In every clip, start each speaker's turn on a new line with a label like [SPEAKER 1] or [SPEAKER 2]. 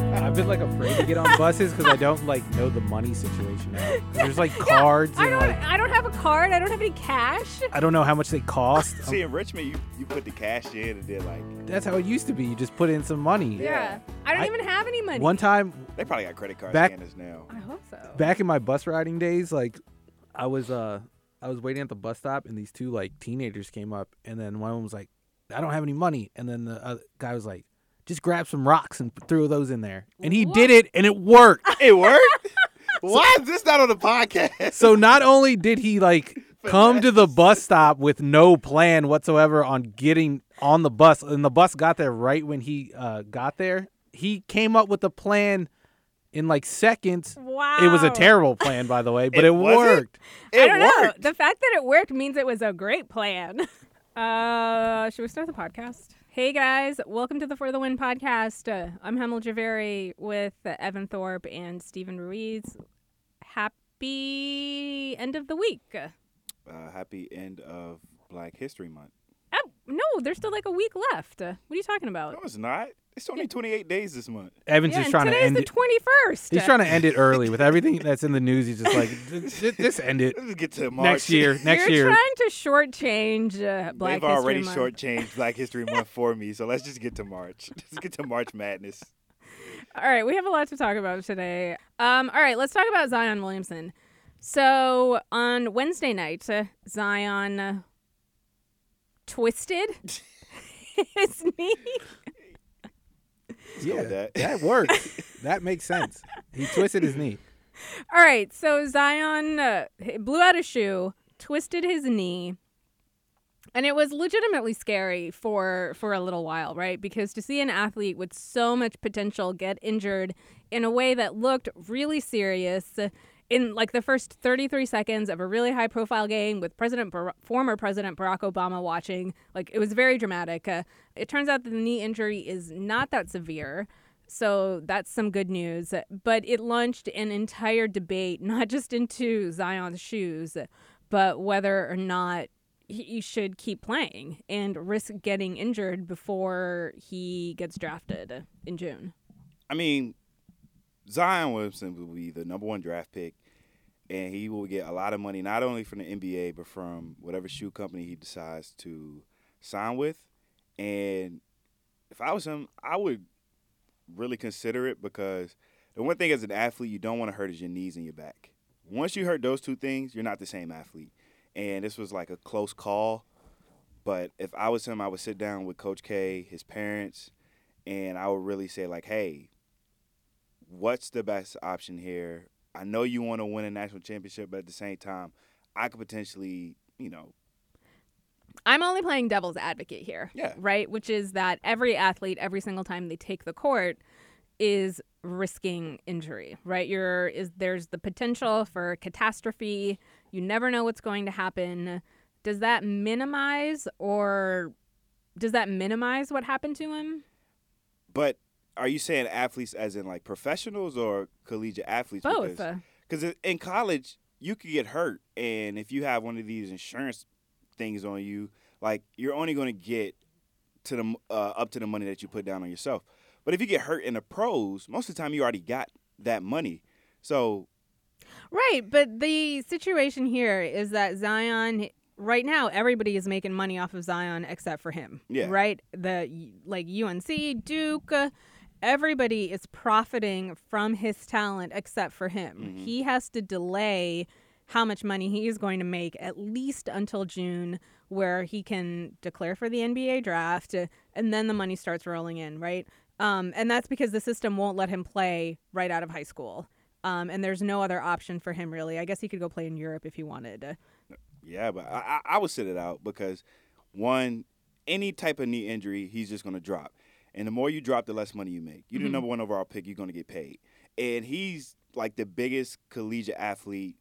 [SPEAKER 1] I've been like afraid to get on buses because I don't like know the money situation. Now. 'Cause There's like cards
[SPEAKER 2] I
[SPEAKER 1] and
[SPEAKER 2] don't.
[SPEAKER 1] like
[SPEAKER 2] I don't have a card. I don't have any cash.
[SPEAKER 1] I don't know how much they cost.
[SPEAKER 3] See, in Richmond, you, you put the cash in and then like
[SPEAKER 1] That's how it used to be. You just put in some money.
[SPEAKER 2] Yeah. I don't
[SPEAKER 1] I-
[SPEAKER 2] even have any money.
[SPEAKER 1] One time
[SPEAKER 3] they probably got credit card
[SPEAKER 1] Back-
[SPEAKER 3] scanners now.
[SPEAKER 2] I hope so.
[SPEAKER 1] back in my bus riding days, like I was uh I was waiting at the bus stop and these two like teenagers came up and then one of them was like, I don't have any money, and then the other guy was like, just grab some rocks and threw those in there, and he did it and it worked.
[SPEAKER 3] It worked. Why is this not on the podcast?
[SPEAKER 1] so not only did he like come to the bus stop with no plan whatsoever on getting on the bus, and the bus got there right when he uh, got there, he came up with a plan in like seconds.
[SPEAKER 2] Wow.
[SPEAKER 1] It was a terrible plan, by the way, but
[SPEAKER 3] It
[SPEAKER 1] it, worked.
[SPEAKER 3] It
[SPEAKER 2] I don't know. The fact that it worked means it was a great plan. Uh, should we start the podcast? Hey guys, welcome to the For the Win podcast. Uh, I'm Hemal Jhaveri with uh, Evan Thorpe and Steven Ruiz. Happy end of the week.
[SPEAKER 3] Uh, happy end of Black History Month.
[SPEAKER 2] No, there's still like a week left. Uh, what are you talking about?
[SPEAKER 3] No, it's not. It's only 28 days this month.
[SPEAKER 1] Evan's
[SPEAKER 2] yeah,
[SPEAKER 1] just
[SPEAKER 2] and
[SPEAKER 1] trying to
[SPEAKER 2] today's
[SPEAKER 1] end
[SPEAKER 2] the
[SPEAKER 1] it.
[SPEAKER 2] 21st.
[SPEAKER 1] He's trying to end it early with everything that's in the news. He's just like, "Th- just end it
[SPEAKER 3] Let's get to March.
[SPEAKER 1] next year. Next
[SPEAKER 2] You're
[SPEAKER 1] year.
[SPEAKER 2] trying to shortchange uh, Black
[SPEAKER 3] They've already
[SPEAKER 2] History Month.
[SPEAKER 3] shortchanged Black History Month for me, so let's just get to March. Let's get to March Madness.
[SPEAKER 2] All right, we have a lot to talk about today. Um, all right, let's talk about Zion Williamson. So on Wednesday night, uh, Zion uh, twisted his knee.
[SPEAKER 3] yeah, that.
[SPEAKER 1] that works. that makes sense. He twisted his knee.
[SPEAKER 2] All right, so Zion uh, blew out a shoe, twisted his knee, and it was legitimately scary for for a little while, right? Because to see an athlete with so much potential get injured in a way that looked really serious uh, in like the first 33 seconds of a really high profile game with President Bar- former President Barack Obama watching, like it was very dramatic. Uh, it turns out that the knee injury is not that severe. So that's some good news. But it launched an entire debate, not just into Zion's shoes, but whether or not he should keep playing and risk getting injured before he gets drafted in June.
[SPEAKER 3] I mean, Zion Williamson will be the number one draft pick, and he will get a lot of money not only from the NBA but from whatever shoe company he decides to sign with. And if I was him, I would really consider it because the one thing as an athlete you don't want to hurt is your knees and your back. Once you hurt those two things, you're not the same athlete. And this was like a close call. But if I was him, I would sit down with Coach K, his parents, and I would really say like, "Hey, what's the best option here? I know you want to win a national championship, but at the same time, I could potentially, you know,
[SPEAKER 2] I'm only playing devil's advocate here.
[SPEAKER 3] Yeah.
[SPEAKER 2] Right? Which is that every athlete, every single time they take the court, is risking injury, right? You're is there's the potential for catastrophe. You never know what's going to happen. Does that minimize or does that minimize what happened to him?
[SPEAKER 3] but are you saying athletes as in like professionals or collegiate athletes?
[SPEAKER 2] Both.
[SPEAKER 3] Because-
[SPEAKER 2] Uh,
[SPEAKER 3] in college, you could get hurt, and if you have one of these insurance things on you, like you're only going to get to the uh, up to the money that you put down on yourself. But if you get hurt in the pros, most of the time you already got that money. So
[SPEAKER 2] Right, but the situation here is that Zion right now everybody is making money off of Zion except for him.
[SPEAKER 3] Yeah.
[SPEAKER 2] Right? The like UNC, Duke, uh, everybody is profiting from his talent except for him.
[SPEAKER 3] Mhm.
[SPEAKER 2] He has to delay how much money he is going to make at least until June where he can declare for the NBA draft uh, and then the money starts rolling in, right? Um, and that's because the system won't let him play right out of high school. Um, and there's no other option for him really. I guess he could go play in Europe if he wanted.
[SPEAKER 3] yeah, but I, I, I would sit it out because one, any type of knee injury, he's just going to drop. And the more you drop, the less money you make. You're
[SPEAKER 2] Mhm.
[SPEAKER 3] the number one overall pick, you're going to get paid. And he's like the biggest collegiate athlete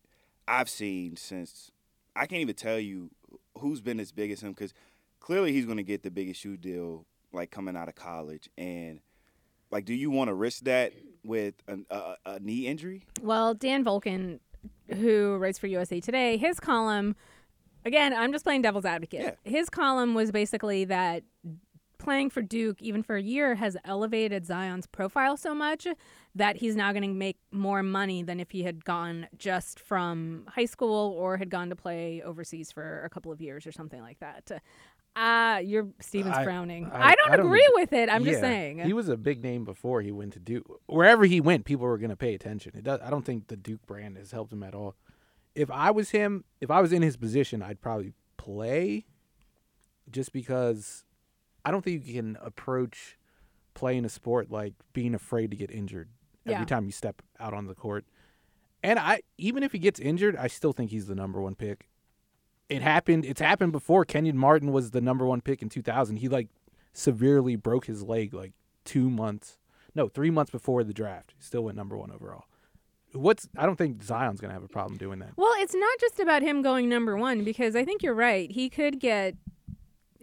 [SPEAKER 3] I've seen since I can't even tell you who's been as big as him because clearly he's going to get the biggest shoe deal like coming out of college. And like, do you want to risk that with an, a, a knee injury?
[SPEAKER 2] Well, Dan Wolken, who writes for USA Today, his column, again, I'm just playing devil's advocate. His column was basically that playing for Duke, even for a year, has elevated Zion's profile so much that he's now going to make more money than if he had gone just from high school or had gone to play overseas for a couple of years or something like that. Ah, uh, you're Steven's
[SPEAKER 1] I-
[SPEAKER 2] frowning.
[SPEAKER 1] I-
[SPEAKER 2] I, don't
[SPEAKER 1] I don't
[SPEAKER 2] agree with it. I'm just saying.
[SPEAKER 1] He was a big name before he went to Duke. Wherever he went, people were going to pay attention. It does, I don't think the Duke brand has helped him at all. If I was him, if I was in his position, I'd probably play just because I don't think you can approach playing a sport like being afraid to get injured every
[SPEAKER 2] Yeah.
[SPEAKER 1] time you step out on the court. And I even if he gets injured, I still think he's the number one pick. It happened. It's happened before. Kenyon Martin was the number one pick in 2000. He like severely broke his leg like two months, no, three months before the draft. He still went number one overall. What's I don't think Zion's gonna have a problem doing that.
[SPEAKER 2] Well, it's not just about him going number one because I think you're right. He could get,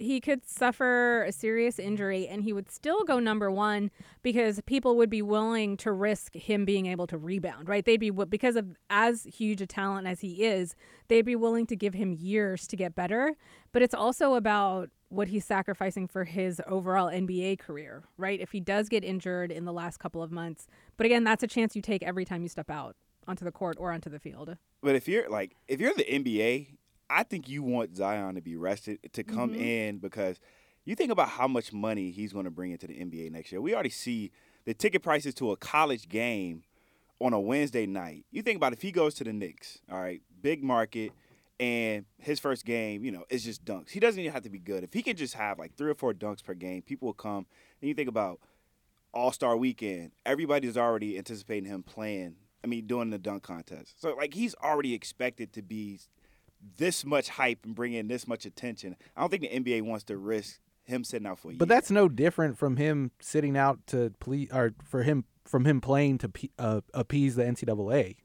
[SPEAKER 2] he could suffer a serious injury and he would still go number one because people would be willing to risk him being able to rebound, right? They'd be, because of as huge a talent as he is, they'd be willing to give him years to get better. But it's also about what he's sacrificing for his overall NBA career, right? If he does get injured in the last couple of months. But again, that's a chance you take every time you step out onto the court or onto the field.
[SPEAKER 3] But if you're like, if you're the NBA, I think you want Zion to be rested to come
[SPEAKER 2] Mhm.
[SPEAKER 3] in because you think about how much money he's going to bring into the NBA next year. We already see the ticket prices to a college game on a Wednesday night. You think about if he goes to the Knicks, all right, big market, and his first game, you know, it's just dunks. He doesn't even have to be good. If he can just have like three or four dunks per game, people will come. And you think about All Star Weekend, everybody's already anticipating him playing. I mean, doing the dunk contest. So like he's already expected to be this much hype and bring in this much attention. I don't think the NBA wants to risk him sitting out for a year.
[SPEAKER 1] But that's no different from him sitting out to please, or for him from him playing to uh, appease the NCAA.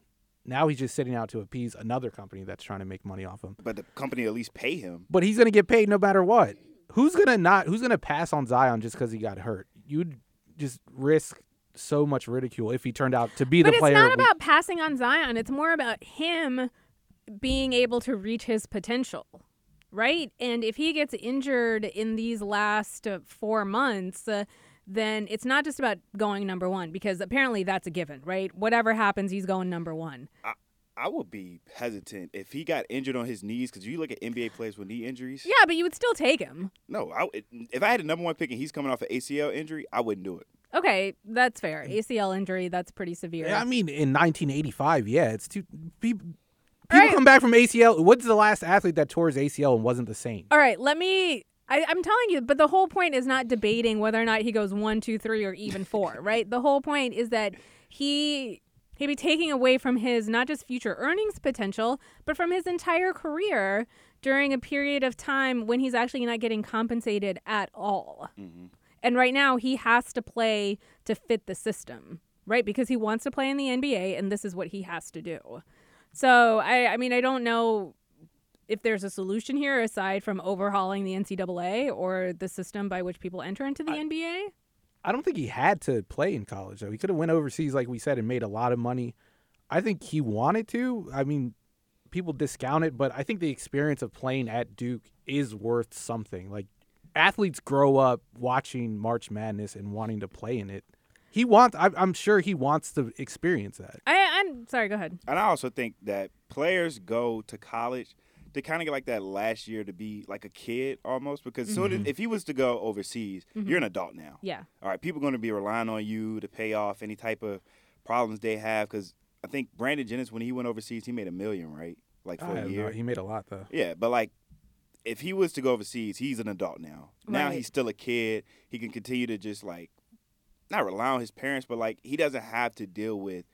[SPEAKER 1] Now he's just sitting out to appease another company that's trying to make money off him.
[SPEAKER 3] but the company at least pay him.
[SPEAKER 1] But he's gonna get paid no matter what. Who's gonna not? Who's gonna pass on Zion just because he got hurt? You'd just risk so much ridicule if he turned out to be
[SPEAKER 2] But
[SPEAKER 1] the player.
[SPEAKER 2] But it's
[SPEAKER 1] player.
[SPEAKER 2] not
[SPEAKER 1] we-
[SPEAKER 2] about passing on Zion. It's more about him being able to reach his potential, right? And if he gets injured in these last uh, four months, uh, then it's not just about going number one because apparently that's a given, right? Whatever happens, he's going number one.
[SPEAKER 3] I would be hesitant if he got injured on his knees because you look at NBA players with knee injuries.
[SPEAKER 2] Yeah, but you would still take him.
[SPEAKER 3] No, I, if I had a number one pick and he's coming off an ACL injury, I wouldn't do it.
[SPEAKER 2] Okay, that's fair. ACL injury, that's pretty severe.
[SPEAKER 1] Yeah, I mean, in 1985, yeah, it's too people. People
[SPEAKER 2] Right.
[SPEAKER 1] come back from ACL. What's the last athlete that tore his ACL and wasn't the same?
[SPEAKER 2] All right, let me. I, I'm telling you, but the whole point is not debating whether or not he goes one, two, three, or even four, right? The whole point is that he he'd be taking away from his not just future earnings potential, but from his entire career during a period of time when he's actually not getting compensated at all. Mm-hmm. And right now, he has to play to fit the system, right? Because he wants to play in the NBA, and this is what he has to do. So, I, I mean, I don't know if there's a solution here aside from overhauling the NCAA or the system by which people enter into the NBA.
[SPEAKER 1] I don't think he had to play in college though. He could have went overseas, like we said, and made a lot of money. I think he wanted to. I mean, people discount it, but I think the experience of playing at Duke is worth something. Like athletes grow up watching March Madness and wanting to play in it. He wants. I, I'm sure he wants to experience that.
[SPEAKER 2] I, I'm sorry, go ahead.
[SPEAKER 3] And I also think that players go to college to kind of get like that last year to be like a kid almost because soon as, if he was to go overseas, mm-hmm. you're an adult now.
[SPEAKER 2] Yeah.
[SPEAKER 3] All right, people are going to be relying on you to pay off any type of problems they have because I think Brandon Jennings when he went overseas he made a million right like for
[SPEAKER 1] I
[SPEAKER 3] a
[SPEAKER 1] have no-
[SPEAKER 3] year.
[SPEAKER 1] he made a lot though.
[SPEAKER 3] Yeah, but like if he was to go overseas, he's an adult now.
[SPEAKER 2] Right.
[SPEAKER 3] Now he's still a kid. He can continue to just like not rely on his parents, but like he doesn't have to deal with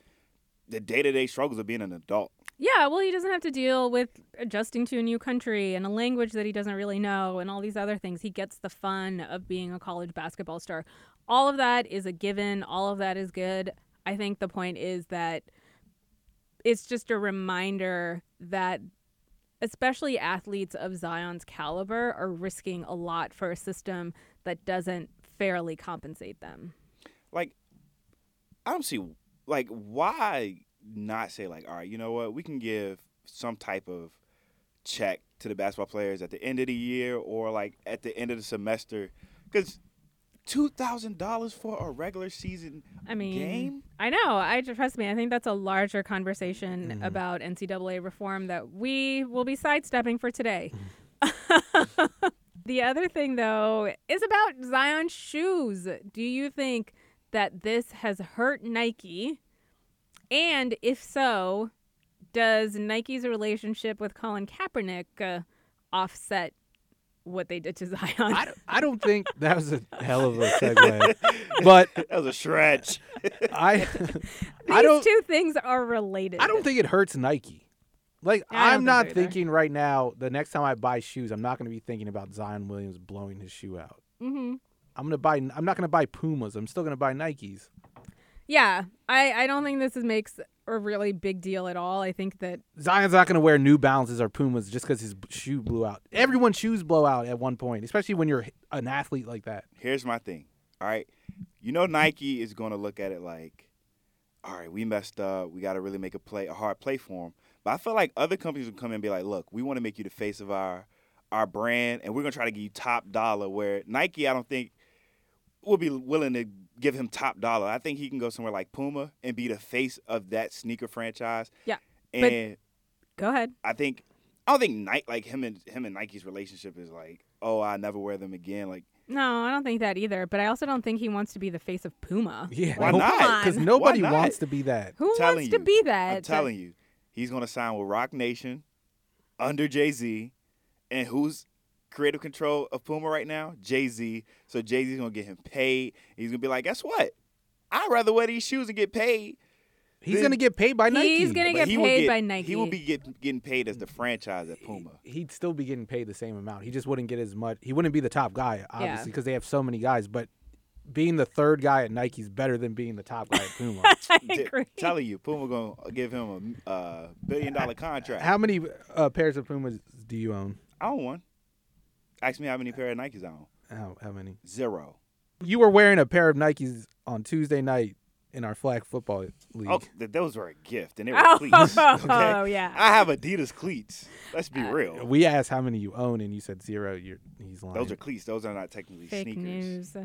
[SPEAKER 3] the day to day struggles of being an adult.
[SPEAKER 2] Yeah, well, he doesn't have to deal with adjusting to a new country and a language that he doesn't really know and all these other things. He gets the fun of being a college basketball star. All of that is a given, all of that is good. I think the point is that it's just a reminder that especially athletes of Zion's caliber are risking a lot for a system that doesn't fairly compensate them.
[SPEAKER 3] Like I don't see like why not say like, all right, you know what, we can give some type of check to the basketball players at the end of the year or like at the end of the semester because two thousand dollars for a regular season
[SPEAKER 2] I mean,
[SPEAKER 3] game.
[SPEAKER 2] I know. I trust me. I think that's a larger conversation
[SPEAKER 1] Mhm.
[SPEAKER 2] about NCAA reform that we will be sidestepping for today. the other thing, though, is about Zion's shoes. Do you think that this has hurt Nike? And if so, does Nike's relationship with Colin Kaepernick uh, offset what they did to Zion?
[SPEAKER 1] I don't, I don't think that was a hell of a segue, but
[SPEAKER 3] That was a stretch.
[SPEAKER 1] I
[SPEAKER 2] These
[SPEAKER 1] I don't
[SPEAKER 2] two things are related.
[SPEAKER 1] I don't think it hurts Nike. Like
[SPEAKER 2] I
[SPEAKER 1] am
[SPEAKER 2] think
[SPEAKER 1] not thinking right now. The next time I buy shoes, I'm not going to be thinking about Zion Williams blowing his shoe out.
[SPEAKER 2] hmm
[SPEAKER 1] I'm gonna buy. I'm not gonna buy Pumas. I'm still gonna buy Nikes.
[SPEAKER 2] Yeah, I, I don't think this is, makes a really big deal at all. I think that
[SPEAKER 1] Zion's not gonna wear New Balances or Pumas just because his shoe blew out. Everyone's shoes blow out at one point, especially when you're an athlete like that.
[SPEAKER 3] Here's my thing. All right, you know Nike is going to look at it like, all right, we messed up. We got to really make a play, a hard play for them. But I feel like other companies would come in and be like, look, we want to make you the face of our our brand, and we're gonna try to give you top dollar. Where Nike, I don't think will be willing to give him top dollar. I think he can go somewhere like Puma and be the face of that sneaker franchise.
[SPEAKER 2] Yeah, but-
[SPEAKER 3] and
[SPEAKER 2] go ahead.
[SPEAKER 3] I think I don't think Nike like him and him and Nike's relationship is like, oh, I never wear them again. Like,
[SPEAKER 2] No, I don't think that either. But I also don't think he wants to be the face of Puma.
[SPEAKER 1] Yeah,
[SPEAKER 3] Why not?
[SPEAKER 1] Because nobody
[SPEAKER 3] not?
[SPEAKER 1] wants to be that.
[SPEAKER 2] Who
[SPEAKER 3] telling
[SPEAKER 2] wants
[SPEAKER 3] you,
[SPEAKER 2] to be that?
[SPEAKER 3] I'm telling you, he's gonna sign with Roc Nation under Jay Z, and who's creative control of Puma right now? Jay Z. So Jay Z's gonna get him paid. He's gonna be like, guess what? I'd rather wear these shoes and get paid.
[SPEAKER 1] He's
[SPEAKER 3] Then-
[SPEAKER 1] gonna get paid by Nike.
[SPEAKER 2] He's gonna get
[SPEAKER 3] he
[SPEAKER 2] paid
[SPEAKER 3] get-
[SPEAKER 2] by Nike.
[SPEAKER 3] He will be get, getting paid as the franchise at Puma.
[SPEAKER 1] He'd still be getting paid the same amount. He just wouldn't get as much. He wouldn't be the top guy, obviously, because they have so many guys. But being the third guy at Nike is better than being the top guy at Puma.
[SPEAKER 2] I agree.
[SPEAKER 3] telling you, Puma gonna give him a uh, billion dollar contract.
[SPEAKER 1] how many uh, pairs of Pumas do you own?
[SPEAKER 3] I own one. Ask me how many pair of Nikes I own.
[SPEAKER 1] How how many?
[SPEAKER 3] Zero.
[SPEAKER 1] You were wearing a pair of Nikes on Tuesday night in our flag football league.
[SPEAKER 3] Oh, th- those were a gift, and they were
[SPEAKER 2] Oh,
[SPEAKER 3] cleats. Okay?
[SPEAKER 2] oh, yeah.
[SPEAKER 3] I have Adidas cleats. Let's be
[SPEAKER 2] Uh,
[SPEAKER 3] real.
[SPEAKER 1] We asked how many you own, and you said zero. You're he's lying.
[SPEAKER 3] Those are cleats. Those are not technically
[SPEAKER 2] Fake
[SPEAKER 3] sneakers.
[SPEAKER 2] news.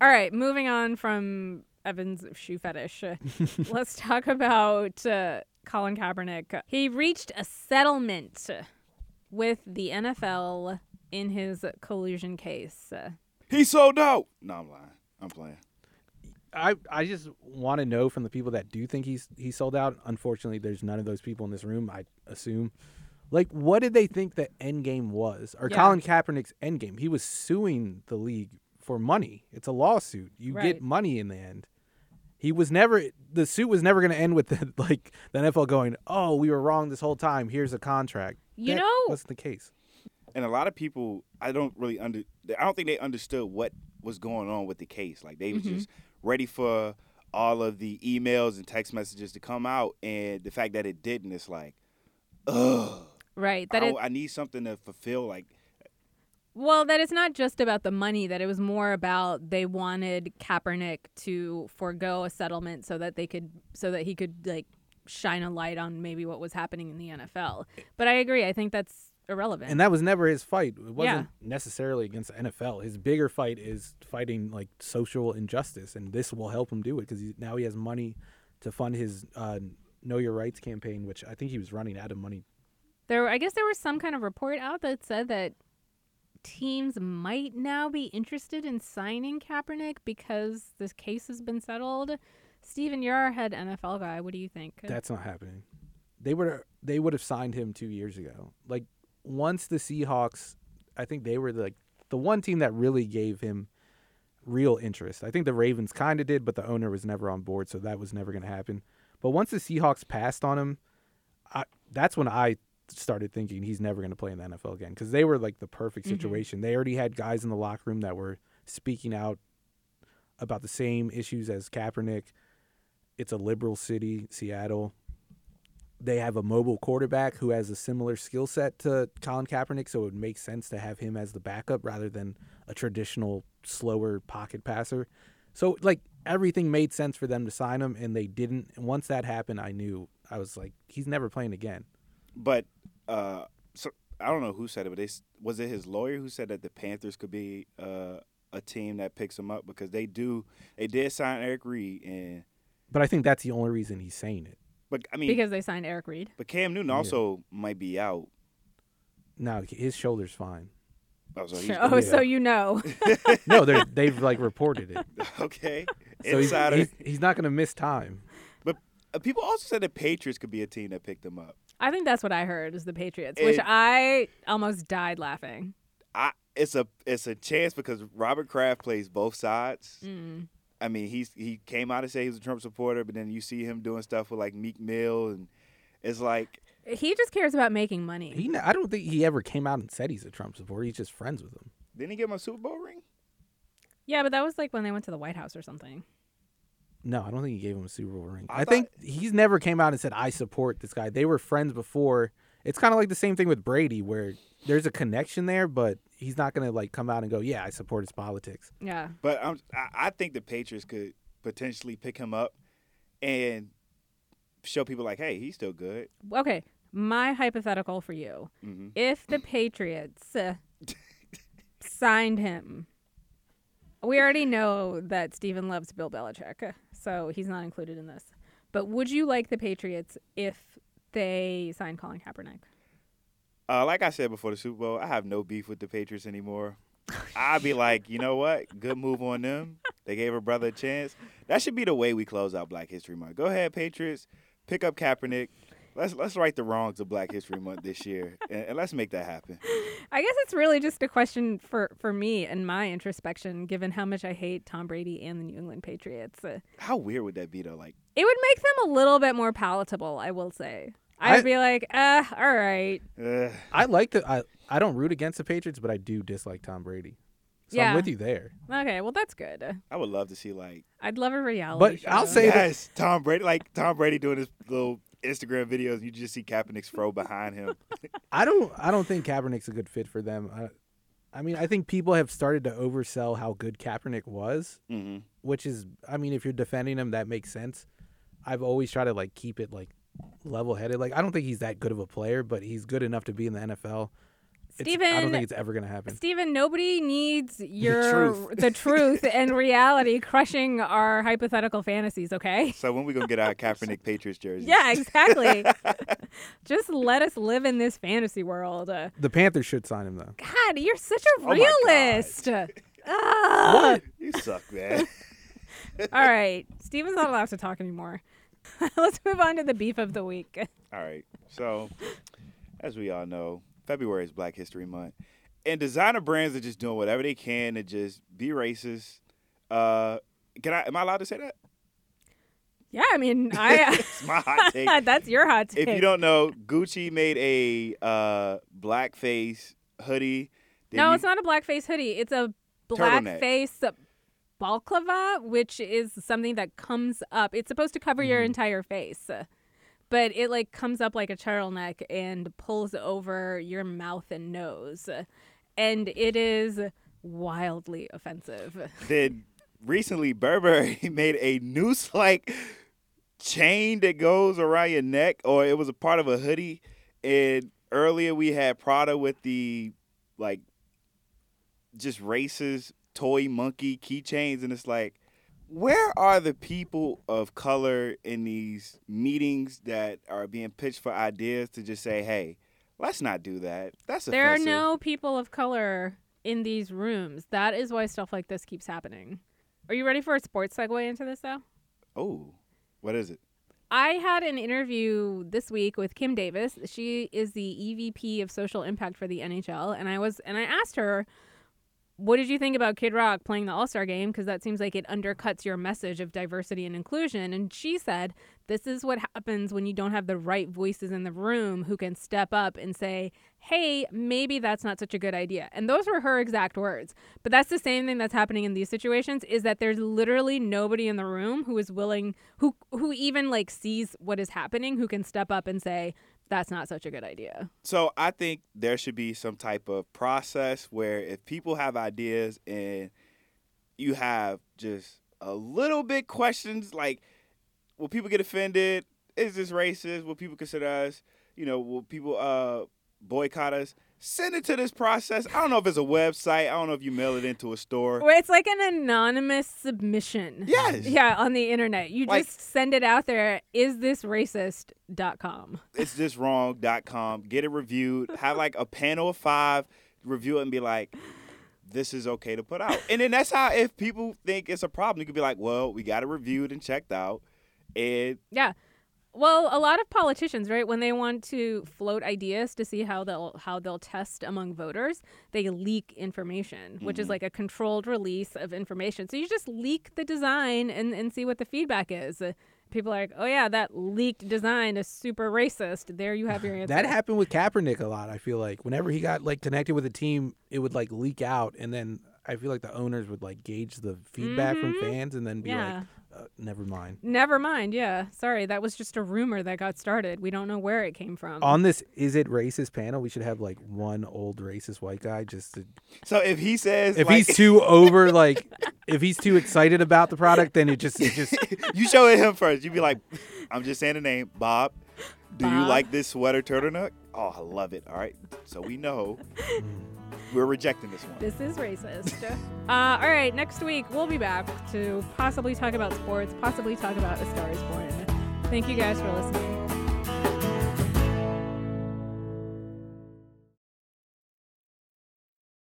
[SPEAKER 2] All right, moving on from Evan's shoe fetish. Let's talk about uh, Colin Kaepernick. He reached a settlement with the NFL in his collusion case. Uh,
[SPEAKER 3] He sold out. No, I'm lying. I'm playing.
[SPEAKER 1] I I just want to know from the people that do think he's he sold out. Unfortunately, there's none of those people in this room. I assume. Like, what did they think the end game was? Or
[SPEAKER 2] Yeah.
[SPEAKER 1] Colin Kaepernick's end game? He was suing the league for money. It's a lawsuit. You
[SPEAKER 2] Right.
[SPEAKER 1] get money in the end. He was never the suit was never going to end with the, like the NFL going, "Oh, we were wrong this whole time. Here's a contract."
[SPEAKER 2] You
[SPEAKER 1] That
[SPEAKER 2] know-
[SPEAKER 1] wasn't the case.
[SPEAKER 3] And a lot of people, I don't really under. I don't think they understood what was going on with the case. Like they was
[SPEAKER 2] Mhm.
[SPEAKER 3] just ready for all of the emails and text messages to come out, and the fact that it didn't, it's like, ugh.
[SPEAKER 2] right. That
[SPEAKER 3] I,
[SPEAKER 2] it,
[SPEAKER 3] I need something to fulfill. Like
[SPEAKER 2] well, that it's not just about the money. That it was more about they wanted Kaepernick to forego a settlement so that they could, so that he could like shine a light on maybe what was happening in the NFL. But I agree. I think that's irrelevant.
[SPEAKER 1] And that was never his fight. It wasn't
[SPEAKER 2] Yeah.
[SPEAKER 1] necessarily against the NFL. His bigger fight is fighting like social injustice, and this will help him do it because now he has money to fund his uh, Know Your Rights campaign, which I think he was running out of money.
[SPEAKER 2] There, I guess there was some kind of report out that said that teams might now be interested in signing Kaepernick because this case has been settled. Steven, you're our head NFL guy. What do you think?
[SPEAKER 1] That's not happening. They would they would have signed him two years ago. Like once the Seahawks, I think they were like the one team that really gave him real interest. I think the Ravens kind of did, but the owner was never on board, so that was never going to happen. But once the Seahawks passed on him, I, that's when I started thinking he's never going to play in the NFL again because they were like the perfect
[SPEAKER 2] Mhm.
[SPEAKER 1] situation. They already had guys in the locker room that were speaking out about the same issues as Kaepernick. It's a liberal city, Seattle. They have a mobile quarterback who has a similar skill set to Colin Kaepernick, so it would make sense to have him as the backup rather than a traditional slower pocket passer. So like everything made sense for them to sign him, and they didn't. And once that happened, I knew I was like, he's never playing again.
[SPEAKER 3] But uh, so I don't know who said it, but they was it his lawyer who said that the Panthers could be uh, a team that picks him up because they do. They did sign Eric Reid, and
[SPEAKER 1] But I think that's the only reason he's saying it.
[SPEAKER 3] But I mean,
[SPEAKER 2] because they signed Eric Reid.
[SPEAKER 3] but Cam Newton
[SPEAKER 1] Yeah.
[SPEAKER 3] also might be out.
[SPEAKER 1] No, his shoulder's fine.
[SPEAKER 3] Oh, so he's
[SPEAKER 2] Oh,
[SPEAKER 1] yeah.
[SPEAKER 2] so you know.
[SPEAKER 1] No, they're, they've like reported it.
[SPEAKER 3] okay.
[SPEAKER 1] So he's,
[SPEAKER 3] Insider.
[SPEAKER 1] he's, he's not going to miss time.
[SPEAKER 3] Uh, people also said the Patriots could be a team that picked him up.
[SPEAKER 2] I think that's what I heard is the Patriots, which I almost died laughing.
[SPEAKER 3] I it's a it's a chance because Robert Kraft plays both sides.
[SPEAKER 2] Mm.
[SPEAKER 3] I mean, he's he came out and said he was a Trump supporter, but then you see him doing stuff with like Meek Mill, and it's like
[SPEAKER 2] He just cares about making money.
[SPEAKER 1] He, I don't think he ever came out and said he's a Trump supporter. He's just friends with him.
[SPEAKER 3] didn't he get him a Super Bowl ring?
[SPEAKER 2] yeah, but that was like when they went to the White House or something.
[SPEAKER 1] No, I don't think he gave him a Super Bowl ring.
[SPEAKER 3] I
[SPEAKER 1] I, think he's never came out and said I support this guy. They were friends before. It's kind of like the same thing with Brady, where there's a connection there, but he's not gonna like come out and go, "Yeah, I support his politics."
[SPEAKER 2] Yeah.
[SPEAKER 3] But I'm, I I think the Patriots could potentially pick him up and show people like, hey, he's still good.
[SPEAKER 2] Okay. My hypothetical for you:
[SPEAKER 3] hmm
[SPEAKER 2] if the Patriots uh, signed him, we already know that Steven loves Bill Belichick, so he's not included in this. But would you like the Patriots if they signed Colin Kaepernick?
[SPEAKER 3] Uh, like I said before the Super Bowl, I have no beef with the Patriots anymore. I'd be like, you know what? Good move on them. They gave her brother a chance. That should be the way we close out Black History Month. Go ahead, Patriots. Pick up Kaepernick. Let's let's right the wrongs of Black History Month this year, and, and let's make that happen.
[SPEAKER 2] I guess it's really just a question for, for me and my introspection, given how much I hate Tom Brady and the New England Patriots. Uh,
[SPEAKER 3] How weird would that be though? Like,
[SPEAKER 2] it would make them a little bit more palatable, I will say. I'd
[SPEAKER 1] I-
[SPEAKER 2] be like, uh, all right.
[SPEAKER 3] uh,
[SPEAKER 1] I like the. I I don't root against the Patriots, but I do dislike Tom Brady. So
[SPEAKER 2] Yeah.
[SPEAKER 1] I'm with you there.
[SPEAKER 2] Okay, well, that's good.
[SPEAKER 3] I would love to see like
[SPEAKER 2] I'd love a reality
[SPEAKER 1] But
[SPEAKER 2] show.
[SPEAKER 1] I'll say that-
[SPEAKER 3] Tom Brady, like Tom Brady doing his little Instagram videos. You just see Kaepernick's fro behind him.
[SPEAKER 1] I don't. I don't think Kaepernick's a good fit for them. I, I mean, I think people have started to oversell how good Kaepernick was,
[SPEAKER 3] hmm
[SPEAKER 1] which is. I mean, if you're defending him, that makes sense. I've always tried to like keep it like level headed. Like I don't think he's that good of a player, but he's good enough to be in the NFL. It's- I don't think it's ever gonna happen.
[SPEAKER 2] Steven, nobody needs your
[SPEAKER 3] truth.
[SPEAKER 2] the truth and reality crushing our hypothetical fantasies, okay?
[SPEAKER 3] So when we gonna get our Kaepernick Patriots jersey?
[SPEAKER 2] Yeah, exactly. Just let us live in this fantasy world. Uh,
[SPEAKER 1] The Panthers should sign him though.
[SPEAKER 2] God, you're such a
[SPEAKER 3] Oh my
[SPEAKER 2] realist. Ah.
[SPEAKER 3] You suck, man.
[SPEAKER 2] All right. Steven's not allowed to talk anymore. Let's move on to the beef of the week.
[SPEAKER 3] All right. So, as we all know, February is Black History Month, and designer brands are just doing whatever they can to just be racist. Uh, can I? Am I allowed to say that?
[SPEAKER 2] Yeah, I mean, I
[SPEAKER 3] It's my hot take.
[SPEAKER 2] that's your hot take.
[SPEAKER 3] if you don't know, Gucci made a uh, blackface hoodie.
[SPEAKER 2] No,
[SPEAKER 3] you-
[SPEAKER 2] it's not a blackface hoodie. It's a blackface balaclava, which is something that comes up. It's supposed to cover your
[SPEAKER 3] Mm-hmm.
[SPEAKER 2] entire face, but it like comes up like a turtleneck and pulls over your mouth and nose, and it is wildly offensive.
[SPEAKER 3] Then recently, Burberry made a noose like chain that goes around your neck, or it was a part of a hoodie. And earlier, we had Prada with the like just racist toy monkey keychains, and it's like. Where are the people of color in these meetings that are being pitched for ideas to just say, "Hey, let's not do that"? That's
[SPEAKER 2] There are no people of color in these rooms. That is why stuff like this keeps happening. Are you ready for a sports segue into this though?
[SPEAKER 3] Oh, what is it?
[SPEAKER 2] I had an interview this week with Kim Davis. She is the EVP of social impact for the NHL, and I was and I asked her, "What did you think about Kid Rock playing the All Star game? Because that seems like it undercuts your message of diversity and inclusion." And she said, "This is what happens when you don't have the right voices in the room who can step up and say." Hey, maybe that's not such a good idea. And those were her exact words. But that's the same thing that's happening in these situations is that there's literally nobody in the room who is willing who who even like sees what is happening who can step up and say that's not such a good idea.
[SPEAKER 3] So I think there should be some type of process where if people have ideas and you have just a little bit questions like will people get offended? Is this racist? Will people consider us, you know, will people uh boycott us? Send it to this process. I don't know if it's a website. I don't know if you mail it into a store.
[SPEAKER 2] Where it's like an anonymous submission.
[SPEAKER 3] Yes.
[SPEAKER 2] Yeah, on the internet. You
[SPEAKER 3] Like-
[SPEAKER 2] just send it out there. Is this racist.com?
[SPEAKER 3] It's this wrong.com. Get it reviewed. Have like a panel of five review it and be like, this is okay to put out. And then that's how, if people think it's a problem, you could be like, well, we got it reviewed and checked out. And
[SPEAKER 2] Yeah. Well, a lot of politicians, right, when they want to float ideas to see how they'll how they'll test among voters, they leak information, which is like a controlled release of information. So you just leak the design and, and see what the feedback is. Uh, people are like, "Oh yeah, that leaked design is super racist." There you have your answer.
[SPEAKER 1] That happened with Kaepernick a lot. I feel like whenever he got like connected with a team, it would like leak out, and then I feel like the owners would like gauge the feedback from fans, and then be
[SPEAKER 2] Yeah.
[SPEAKER 1] like, uh, "Never mind."
[SPEAKER 2] Never mind. Yeah. Sorry, that was just a rumor that got started. We don't know where it came from.
[SPEAKER 1] On this "Is it racist?" panel, we should have like one old racist white guy just to.
[SPEAKER 3] so if he says,
[SPEAKER 1] If
[SPEAKER 3] like,
[SPEAKER 1] he's too over, like, if he's too excited about the product, then it just it just
[SPEAKER 3] you show it him first. You'd be like, I'm just saying the name, Bob. Do you like this sweater turtleneck? Oh, I love it. All right. So we know we're rejecting this one.
[SPEAKER 2] This is racist. uh, all right, next week we'll be back to possibly talk about sports, possibly talk about A Star is Born. Thank you guys for listening.